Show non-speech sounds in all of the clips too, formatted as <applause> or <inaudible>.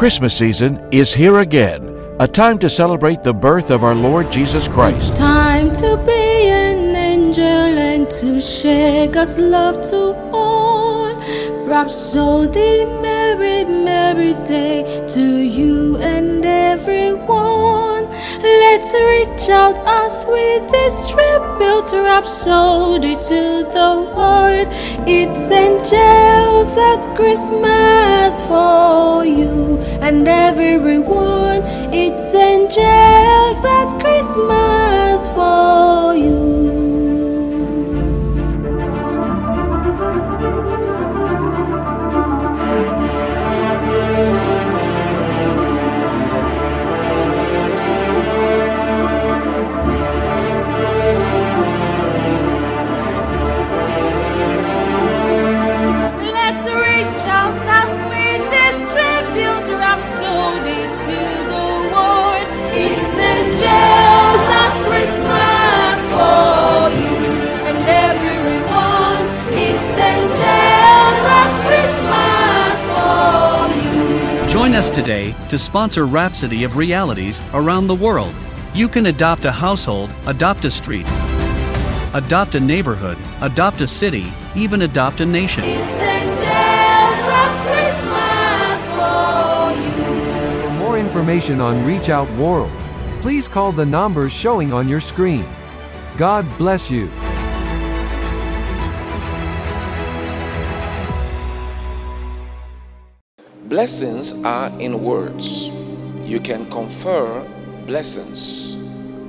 Christmas season is here again, a time to celebrate the birth of our Lord Jesus Christ. It's Time to be an angel and to share God's love to all. Rhapsody, merry, merry day to you and everyone. Let's reach out as we distribute Rhapsody to the world. It's angels at Christmas for you and everyone. It's angels at Christmas for you. Today to sponsor Rhapsody of Realities around the world. You can adopt a household, adopt a street, adopt a neighborhood, adopt a city, even adopt a nation. It's angels at Christmas for you. For more information on Reach Out World, please call the numbers showing on your screen. God bless you. Blessings are in words. You can confer blessings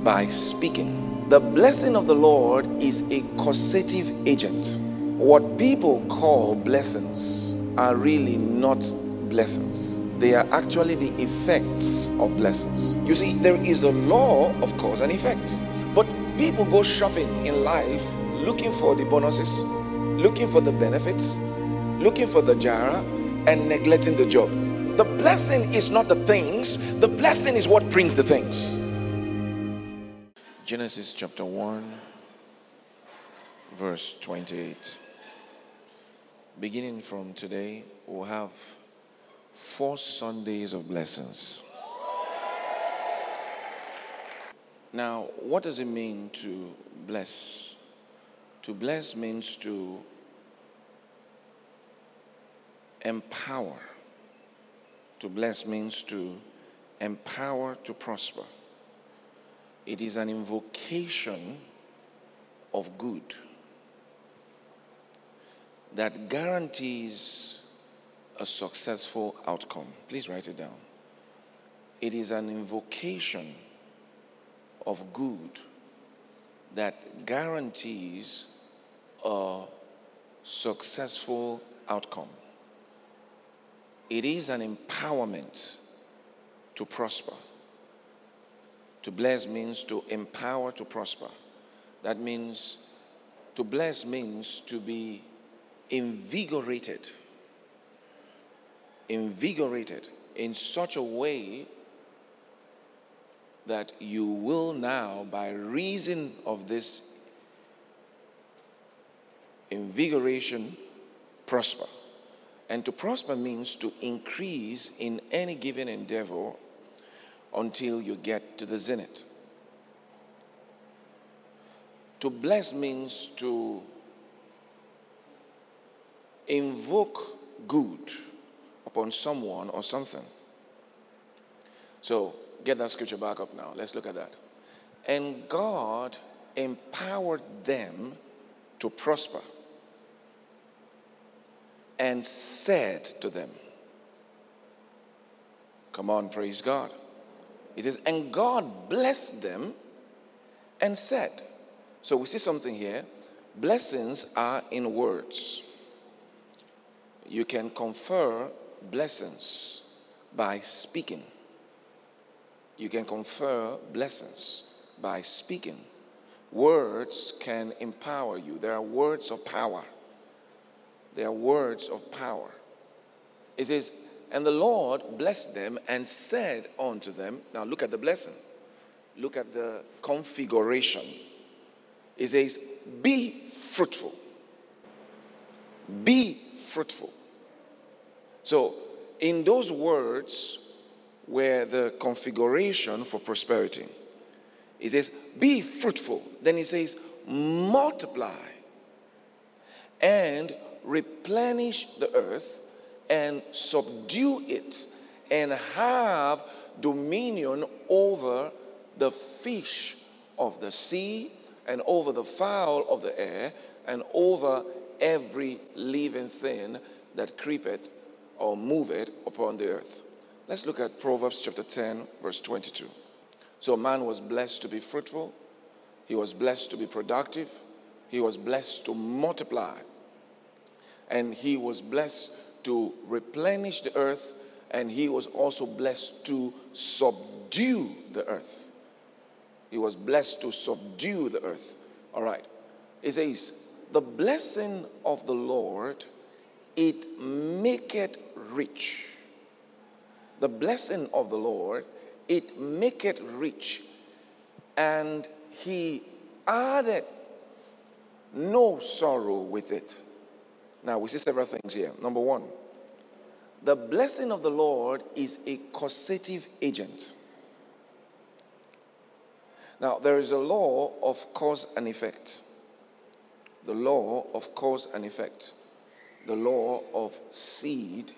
by speaking. The blessing of the Lord is a causative agent. What people call blessings are really not blessings. They are actually the effects of blessings. You see, there is the law of cause and effect. But people go shopping in life looking for the bonuses, looking for the benefits, looking for the jara, and neglecting the job. The blessing is not the things, the blessing is what brings the things. Genesis chapter 1, verse 28. Beginning from today, we'll have four Sundays of blessings. Now, what does it mean to bless? To bless means to empower. To bless means to empower to prosper. It is an invocation of good that guarantees a successful outcome. Please write it down. It is an invocation of good that guarantees a successful outcome. It is an empowerment to prosper. To bless means to empower to prosper. That means to bless means to be invigorated. Invigorated in such a way that you will now, by reason of this invigoration, prosper. And to prosper means to increase in any given endeavor until you get to the zenith. To bless means to invoke good upon someone or something. So, get that scripture back up now. Let's look at that. And God empowered them to prosper and said to them, Come on, praise God. It says, And God blessed them and said. So we see something here. Blessings are in words. You can confer blessings by speaking. You can confer blessings by speaking. Words can empower you. There are words of power. There are words of power. It says, And the Lord blessed them and said unto them, Now look at the blessing. Look at the configuration. It says, Be fruitful. Be fruitful. So in those words were the configuration for prosperity. He says, Be fruitful. Then he says, Multiply and replenish the earth and subdue it and have dominion over the fish of the sea and over the fowl of the air and over every living thing that creepeth or moveth upon the earth. Let's look at Proverbs chapter 10, verse 22. So man was blessed to be fruitful, he was blessed to be productive, he was blessed to multiply, and he was blessed to replenish the earth, and he was also blessed to subdue the earth. He was blessed to subdue the earth. All right. It says, The blessing of the Lord, it maketh rich. The blessing of the Lord, it maketh rich, and he added no sorrow with it. Now, we see several things here. Number one, the blessing of the Lord is a causative agent. Now, there is a law of cause and effect. The law of cause and effect. The law of seed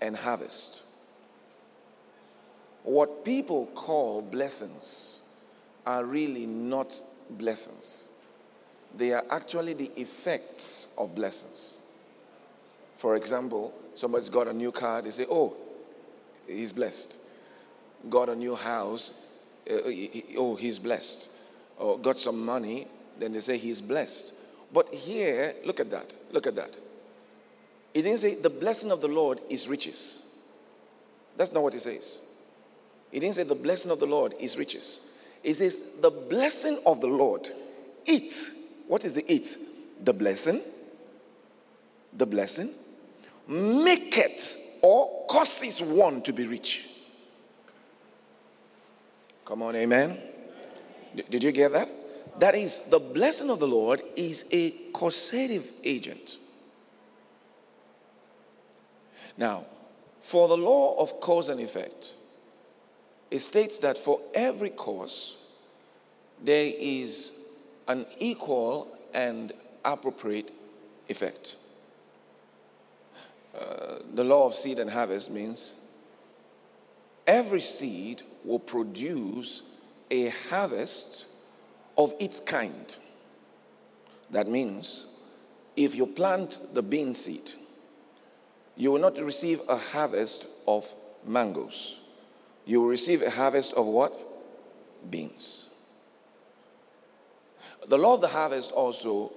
and harvest. What people call blessings are really not blessings, they are actually the effects of blessings. For example, somebody's got a new car, they say, Oh, he's blessed. Got a new house, uh, oh, he's blessed. Or got some money, then they say he's blessed. But here, look at that. Look at that. He didn't say the blessing of the Lord is riches. That's not what he says. He didn't say the blessing of the Lord is riches. He says the blessing of the Lord. It. What is the it? The blessing. The blessing. Make it or causes one to be rich. Come on, amen. Did you get that? That is, the blessing of the Lord is a causative agent. Now, for the law of cause and effect, it states that for every cause, there is an equal and appropriate effect. The law of seed and harvest means every seed will produce a harvest of its kind. That means if you plant the bean seed, you will not receive a harvest of mangoes. You will receive a harvest of what? Beans. The law of the harvest also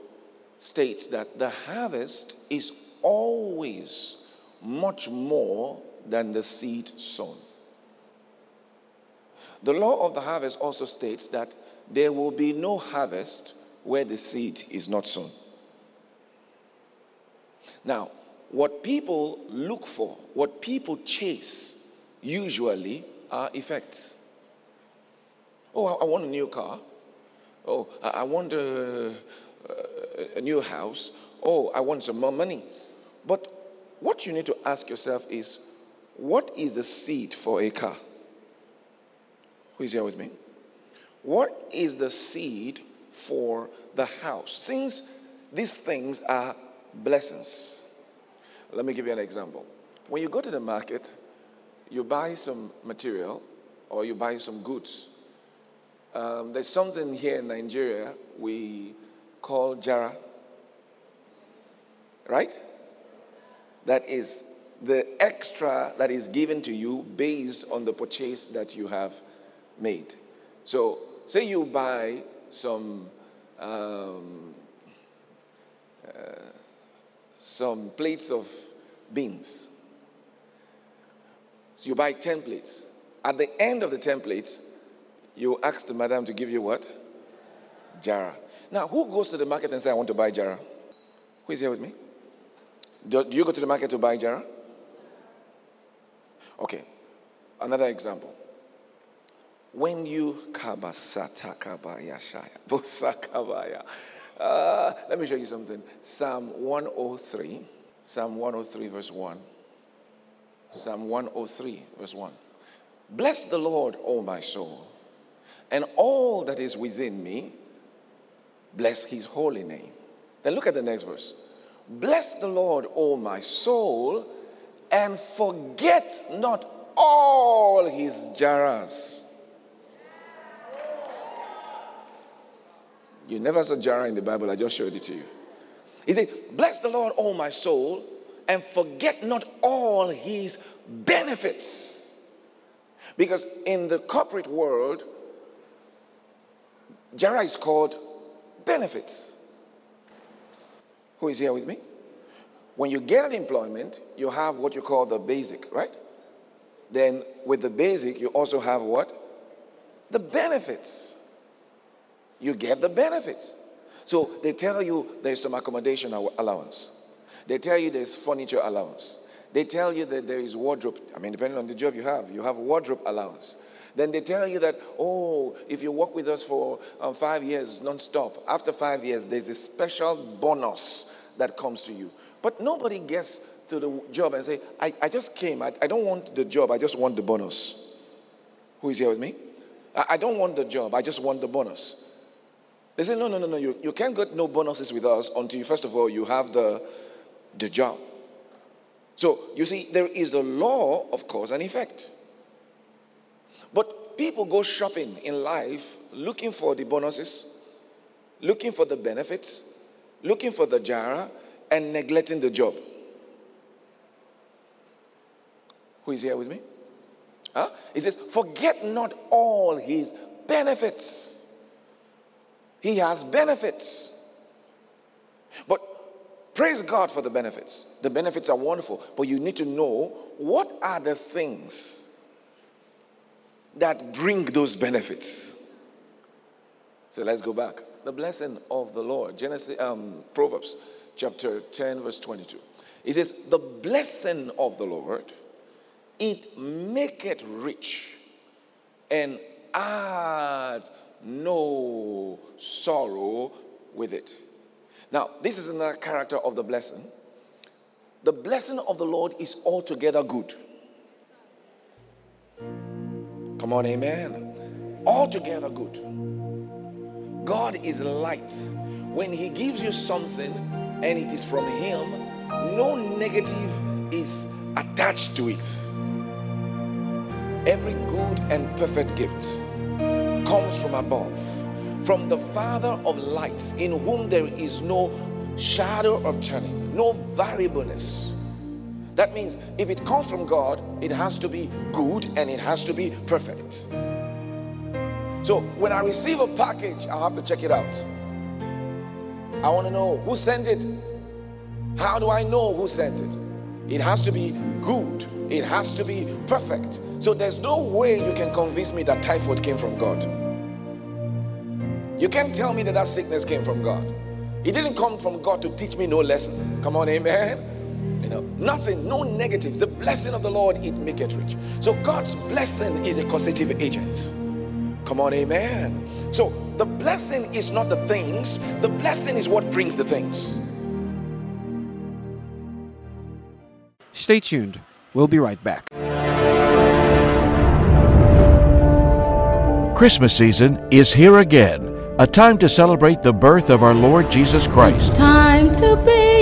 states that the harvest is always much more than the seed sown. The law of the harvest also states that there will be no harvest where the seed is not sown. Now, what people look for, what people chase, usually are effects. Oh, I want a new car. Oh, I want a, a new house. Oh, I want some more money. But what you need to ask yourself is what is the seed for a car? Who is here with me? What is the seed for the house? Since these things are blessings. Let me give you an example. When you go to the market, you buy some material or you buy some goods. Um, there's something here in Nigeria we call jara, right? That is the extra that is given to you based on the purchase that you have made. So, say you buy some um, uh, some plates of beans. So you buy 10 plates. At the end of the 10 plates, you ask the madam to give you what? Jara. Now, who goes to the market and say, I want to buy Jara? Who is here with me? Do, do you go to the market to buy Jara? Okay. Another example. When you kabasata kabaya shaya, <laughs> bosakabaya. Uh, let me show you something. Psalm 103, Psalm 103, verse 1. Psalm 103, verse 1. Bless the Lord, O my soul, and all that is within me, bless his holy name. Then look at the next verse. Bless the Lord, O my soul, and forget not all his jaras. You never saw jara in the Bible, I just showed it to you. He said, Bless the Lord, O my soul, and forget not all his benefits. Because in the corporate world, Jara is called benefits. Who is here with me? When you get an employment, you have what you call the basic, right? Then with the basic, you also have what? The benefits. You get the benefits. So they tell you there's some accommodation allowance. They tell you there's furniture allowance. They tell you that there is wardrobe. I mean, depending on the job you have, you have wardrobe allowance. Then they tell you that, oh, if you work with us for um, five years non-stop, after five years, there's a special bonus that comes to you. But nobody gets to the job and say, I, I just came. I, I don't want the job. I just want the bonus. Who is here with me? I, I don't want the job. I just want the bonus. They say, no, no, no, no. You, you can't get no bonuses with us until, you, first of all, you have the, the job. So, you see, there is the law of cause and effect. But people go shopping in life looking for the bonuses, looking for the benefits, looking for the jara, and neglecting the job. Who is here with me? Huh? He says, Forget not all his benefits. He has benefits. But praise God for the benefits. The benefits are wonderful, but you need to know what are the things that bring those benefits. So let's go back. The blessing of the Lord. Genesis, um, Proverbs chapter 10, verse 22. It says, The blessing of the Lord it maketh rich and adds no sorrow with it. Now, this is another character of the blessing. The blessing of the Lord is altogether good. Come on, amen. Altogether good. God is light. When He gives you something and it is from Him, no negative is attached to it. Every good and perfect gift comes from above, from the Father of lights, in whom there is no shadow of turning, no variableness. That means if it comes from God, it has to be good and it has to be perfect. So when I receive a package, I'll have to check it out. I want to know who sent it. How do I know who sent it? It has to be good. It has to be perfect. So there's no way you can convince me that typhoid came from God. You can't tell me that that sickness came from God. It didn't come from God to teach me no lesson. Come on, amen. You know, nothing, no negatives. The blessing of the Lord, it make it rich. So God's blessing is a causative agent. Come on, amen. So the blessing is not the things, the blessing is what brings the things. Stay tuned. We'll be right back. Christmas season is here again, a time to celebrate the birth of our Lord Jesus Christ. Time to be an angel and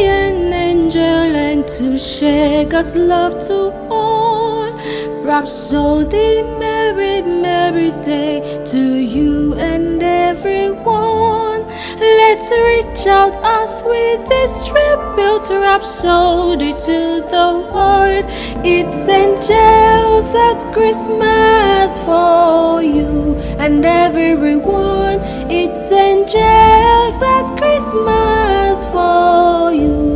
to share God's love to all. Rhapsody, merry, merry day to you and everyone. Let's reach out as we distribute Rhapsody to the world. It's angels at Christmas for you and everyone. It's angels at Christmas for you.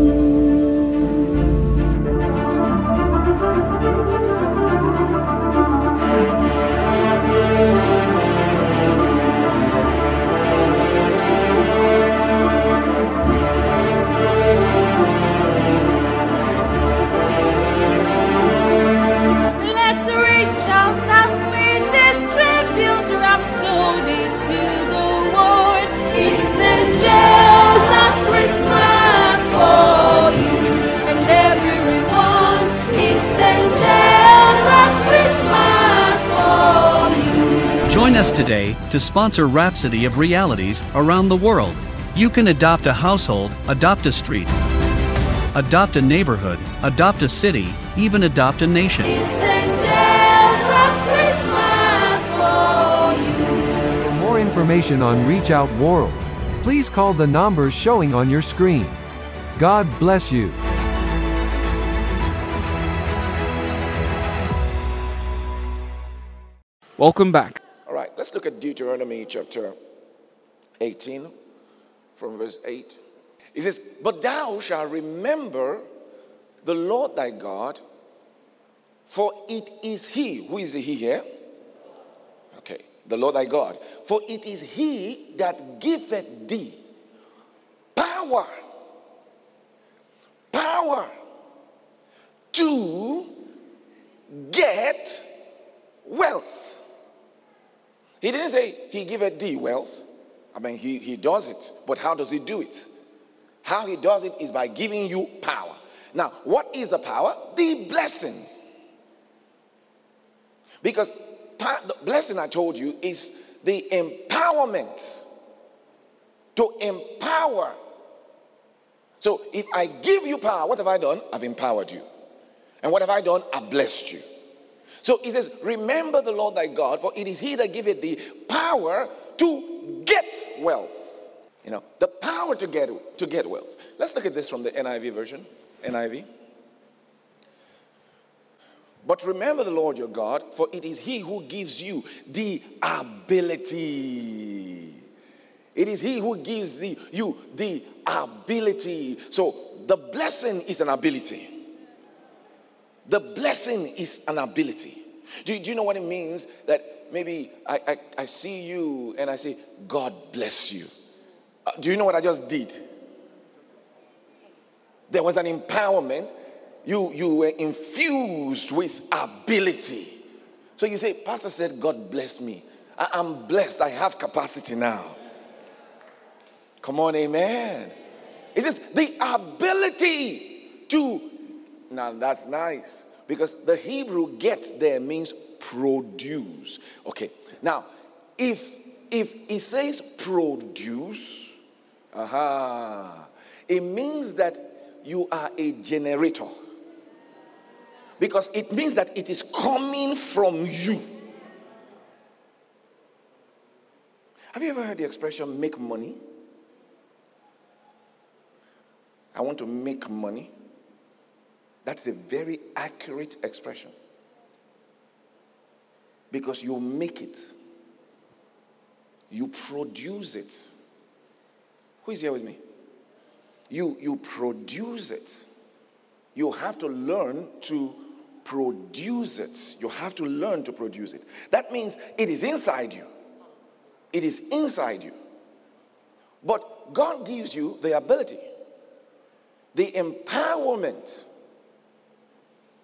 Us today to sponsor Rhapsody of Realities around the world. You can adopt a household, adopt a street, adopt a neighborhood, adopt a city, even adopt a nation. It's angels of Christmas for you. For more information on Reach Out World, please call the numbers showing on your screen. God bless you. Welcome back. Let's look at Deuteronomy chapter 18 from verse 8. It says, But thou shalt remember the Lord thy God, for it is he. Who is he here? Okay, the Lord thy God. For it is he that giveth thee power, power to get wealth. He didn't say he giveth thee wealth. I mean, he, he does it, but how does he do it? How he does it is by giving you power. Now, what is the power? The blessing. Because the blessing I told you is the empowerment to empower. So if I give you power, what have I done? I've empowered you. And what have I done? I've blessed you. So he says, Remember the Lord thy God, for it is he that giveth thee power to get wealth. You know, the power to get to get wealth. Let's look at this from the NIV version. NIV. But remember the Lord your God, for it is he who gives you the ability. It is he who gives the, you the ability. So the blessing is an ability. The blessing is an ability. Do, do you know what it means? That maybe I, I, I see you and I say, God bless you. Uh, do you know what I just did? There was an empowerment. You, you were infused with ability. So you say, Pastor said, God bless me. I, I'm blessed. I have capacity now. Come on, amen. It is the ability to now that's nice because the Hebrew get there means produce. Okay. Now, if if it says produce, aha, it means that you are a generator. Because it means that it is coming from you. Have you ever heard the expression make money? I want to make money. That's a very accurate expression. Because you make it, you produce it. Who is here with me? You, you produce it. You have to learn to produce it. You have to learn to produce it. That means it is inside you. It is inside you. But God gives you the ability, the empowerment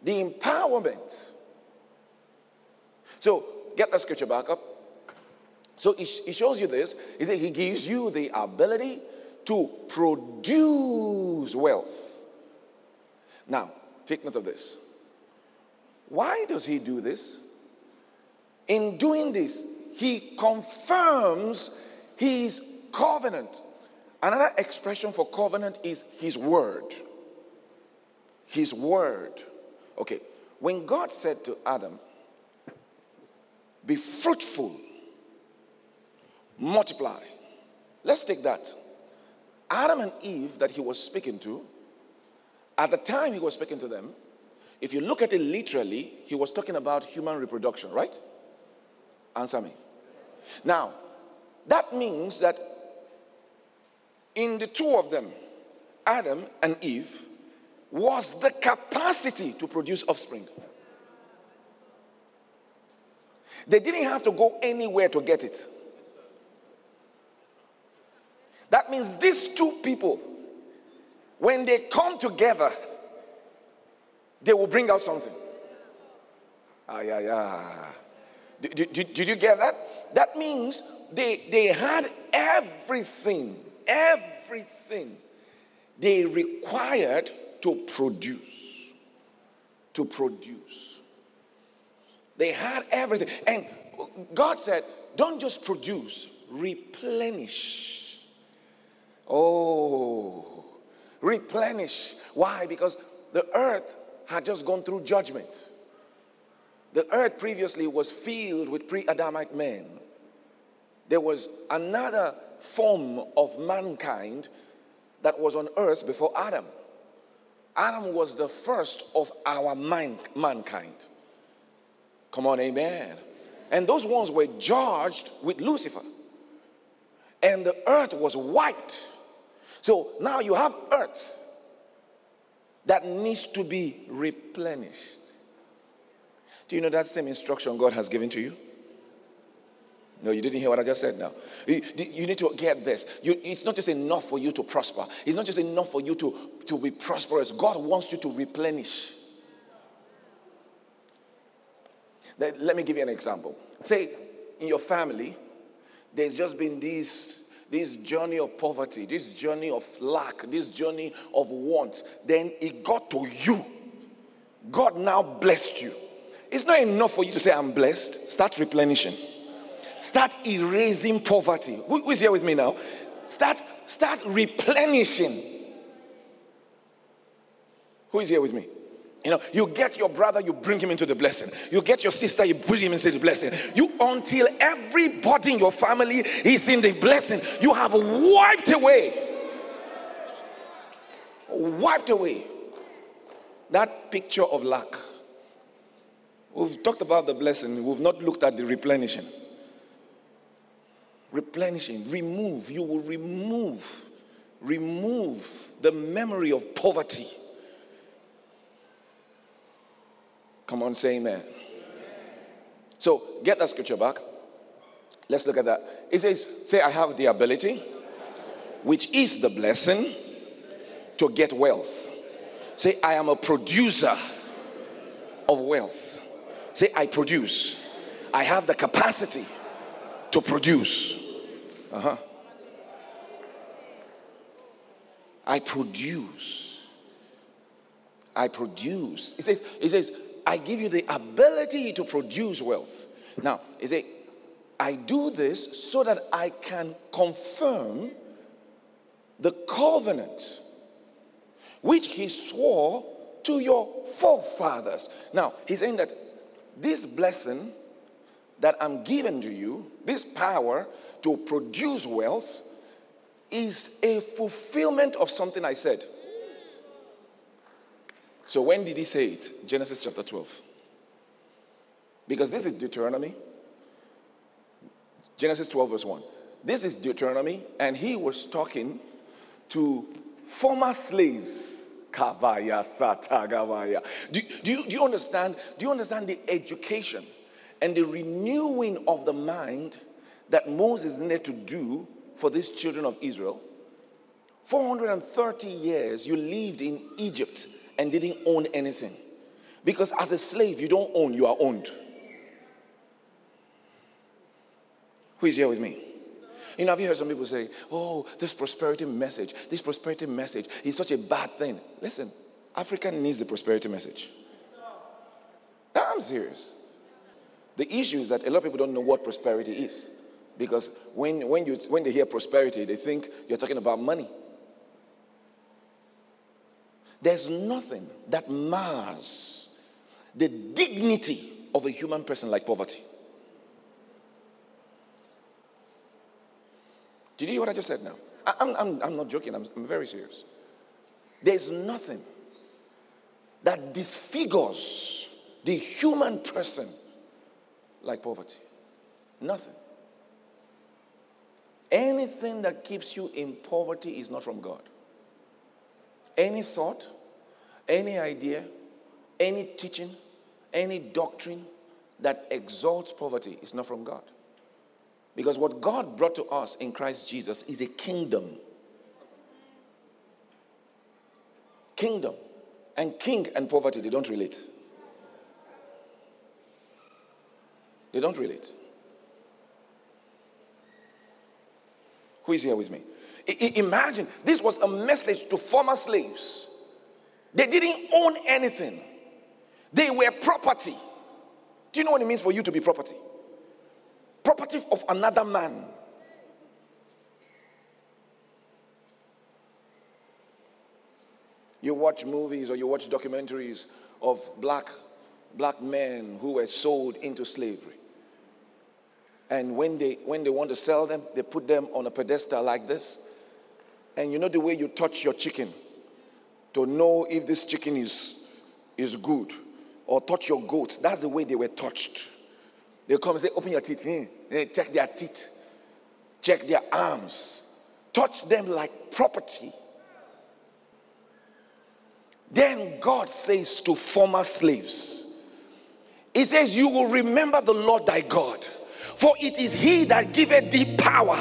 the empowerment. So get that scripture back up. So he, he shows you this. He said he gives you the ability to produce wealth. Now, take note of this. Why does he do this? In doing this, he confirms his covenant. Another expression for covenant is his word. His word. Okay, when God said to Adam, be fruitful, multiply. Let's take that. Adam and Eve that he was speaking to, at the time he was speaking to them, if you look at it literally, he was talking about human reproduction, right? Answer me. Now, that means that in the two of them, Adam and Eve, was the capacity to produce offspring. They didn't have to go anywhere to get it. That means these two people, when they come together, they will bring out something. Ah, yeah, yeah. Did, did, did you get that? That means they, they had everything, everything they required to produce. To produce. They had everything. And God said, don't just produce, replenish. Oh, replenish. Why? Because the earth had just gone through judgment. The earth previously was filled with pre Adamite men. There was another form of mankind that was on earth before Adam. Adam was the first of our man- mankind. Come on, amen. And those ones were charged with Lucifer. And the earth was wiped. So now you have earth that needs to be replenished. Do you know that same instruction God has given to you? No, you didn't hear what I just said now. You, you need to get this. You, it's not just enough for you to prosper, it's not just enough for you to, to be prosperous. God wants you to replenish. Let, me give you an example. Say, in your family, there's just been this, this journey of poverty, this journey of lack, this journey of want. Then it got to you. God now blessed you. It's not enough for you to say, I'm blessed. Start replenishing. Start erasing poverty. Who, who is here with me now? Start, start replenishing. Who is here with me? You know, you get your brother, you bring him into the blessing. You get your sister, you bring him into the blessing. You until everybody in your family is in the blessing. You have wiped away, wiped away that picture of lack. We've talked about the blessing. We've not looked at the replenishing. Replenishing, remove. You will remove, remove the memory of poverty Come on, say amen. So get that scripture back. Let's look at that. It says, Say, I have the ability, which is the blessing, to get wealth. Say, I am a producer of wealth. Say, I produce. I have the capacity to produce. Uh huh. I produce. I produce. It says, it says, I give you the ability to produce wealth. Now, is says, I do this so that I can confirm the covenant which he swore to your forefathers. Now, he's saying that this blessing that I'm giving to you, this power to produce wealth, is a fulfillment of something I said. So when did he say it? Genesis chapter 12. Because this is Deuteronomy. Genesis 12, verse 1. This is Deuteronomy, and he was talking to former slaves. Kavaya Satagavaya. Do, do, you, do you understand? Do you understand the education and the renewing of the mind that Moses needed to do for these children of Israel? 430 years you lived in Egypt and didn't own anything. Because as a slave, you don't own, you are owned. Who is here with me? You know, have you heard some people say, oh, this prosperity message, this prosperity message is such a bad thing? Listen, Africa needs the prosperity message. I'm serious. The issue is that a lot of people don't know what prosperity is. Because when, when, you, when they hear prosperity, they think you're talking about money. There's nothing that mars the dignity of a human person like poverty. Did you hear what I just said now? I, am I'm, I'm not joking, I'm, I'm very serious. There's nothing that disfigures the human person like poverty. Nothing. Anything that keeps you in poverty is not from God. Any thought, any idea, any teaching, any doctrine that exalts poverty is not from God. Because what God brought to us in Christ Jesus is a kingdom. Kingdom. And king and poverty, they don't relate. They don't relate. Who is here with me? I- imagine this was a message to former slaves. They didn't own anything, they were property. Do you know what it means for you to be property? property of another man. You watch movies or you watch documentaries of black black men who were sold into slavery. And when they when they want to sell them, they put them on a pedestal like this. And you know the way you touch your chicken to know if this chicken is is good or touch your goats. That's the way they were touched. They come and say, Open your teeth. Eh, check their teeth, check their arms, touch them like property. Then God says to former slaves, He says, You will remember the Lord thy God, for it is He that giveth thee power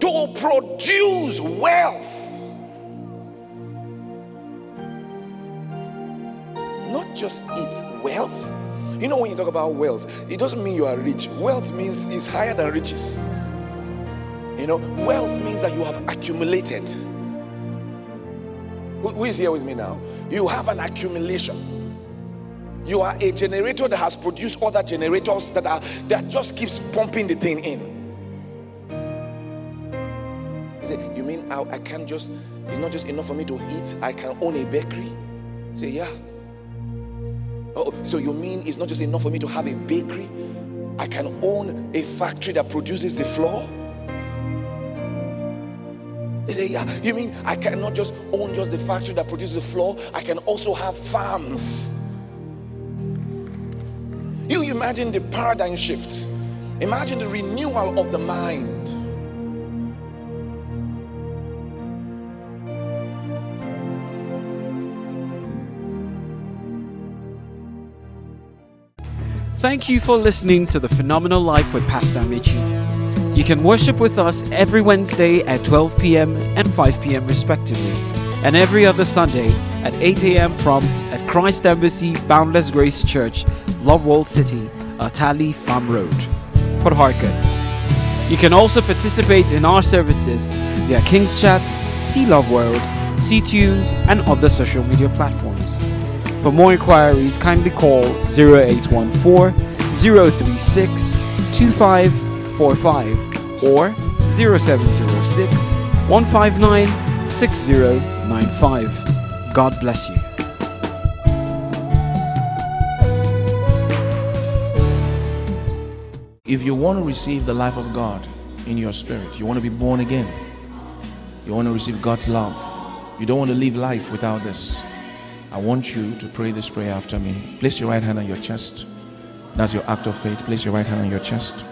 to produce wealth. Not just it, wealth. You know, when you talk about wealth, it doesn't mean you are rich. Wealth means it's higher than riches. You know, wealth means that you have accumulated. Who, who is here with me now? You have an accumulation. You are a generator that has produced other generators that are that just keeps pumping the thing in. Say, you mean I, I can't just, it's not just enough for me to eat, I can own a bakery? Say, yeah. Oh, oh, so you mean it's not just enough for me to have a bakery? I can own a factory that produces the flour? He said, Yeah, you mean I cannot just own just the factory that produces the flour? I can also have farms. Imagine the paradigm shift, imagine the renewal of the mind. Thank you for listening to The Phenomenal Life with Pastor Amici. You can worship with us every Wednesday at 12 p.m. and 5 p.m. respectively, and every other Sunday at 8 a.m. prompt at Christ Embassy Boundless Grace Church, Love World City, Atali Farm Road, Port Harcourt. You can also participate in our services via King's Chat, Sea Love World, C Tunes, and other social media platforms. For more inquiries, kindly call 0814 036 2545 or 0706 159 6095. God bless you. If you want to receive the life of God in your spirit, you want to be born again, you want to receive God's love, you don't want to live life without this. I want you to pray this prayer after me. Place your right hand on your chest. That's your act of faith. Place your right hand on your chest.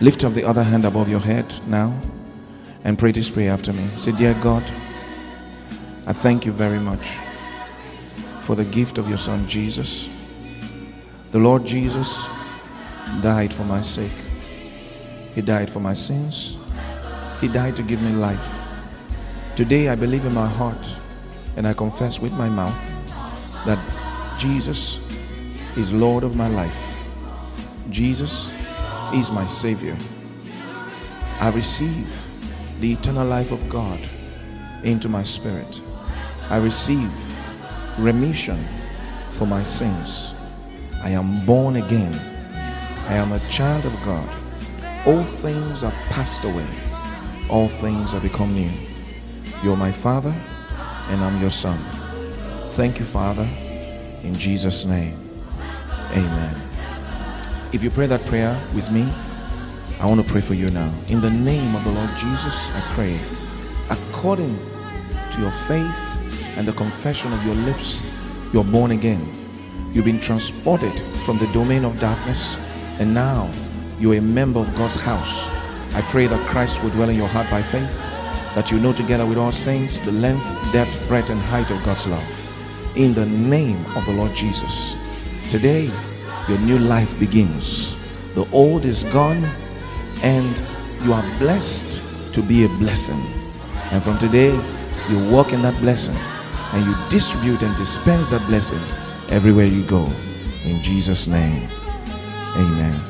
Lift up the other hand above your head now and pray this prayer after me. Say, Dear God, I thank you very much for the gift of your Son Jesus. The Lord Jesus died for my sake. He died for my sins. He died to give me life. Today I believe in my heart and I confess with my mouth that Jesus is Lord of my life. Jesus is my Savior. I receive the eternal life of God into my spirit. I receive remission for my sins. I am born again. I am a child of God. All things are passed away, all things are become new. You're my Father, and I'm your Son. Thank you, Father, in Jesus' name. Amen. If you pray that prayer with me, I want to pray for you now. In the name of the Lord Jesus, I pray, according to your faith and the confession of your lips, you're born again. You've been transported from the domain of darkness, and now you're a member of God's house. I pray that Christ will dwell in your heart by faith, that you know together with all saints the length, depth, breadth, and height of God's love. In the name of the Lord Jesus. Today, your new life begins. The old is gone, and you are blessed to be a blessing. And from today, you walk in that blessing and you distribute and dispense that blessing everywhere you go. In Jesus' name, amen.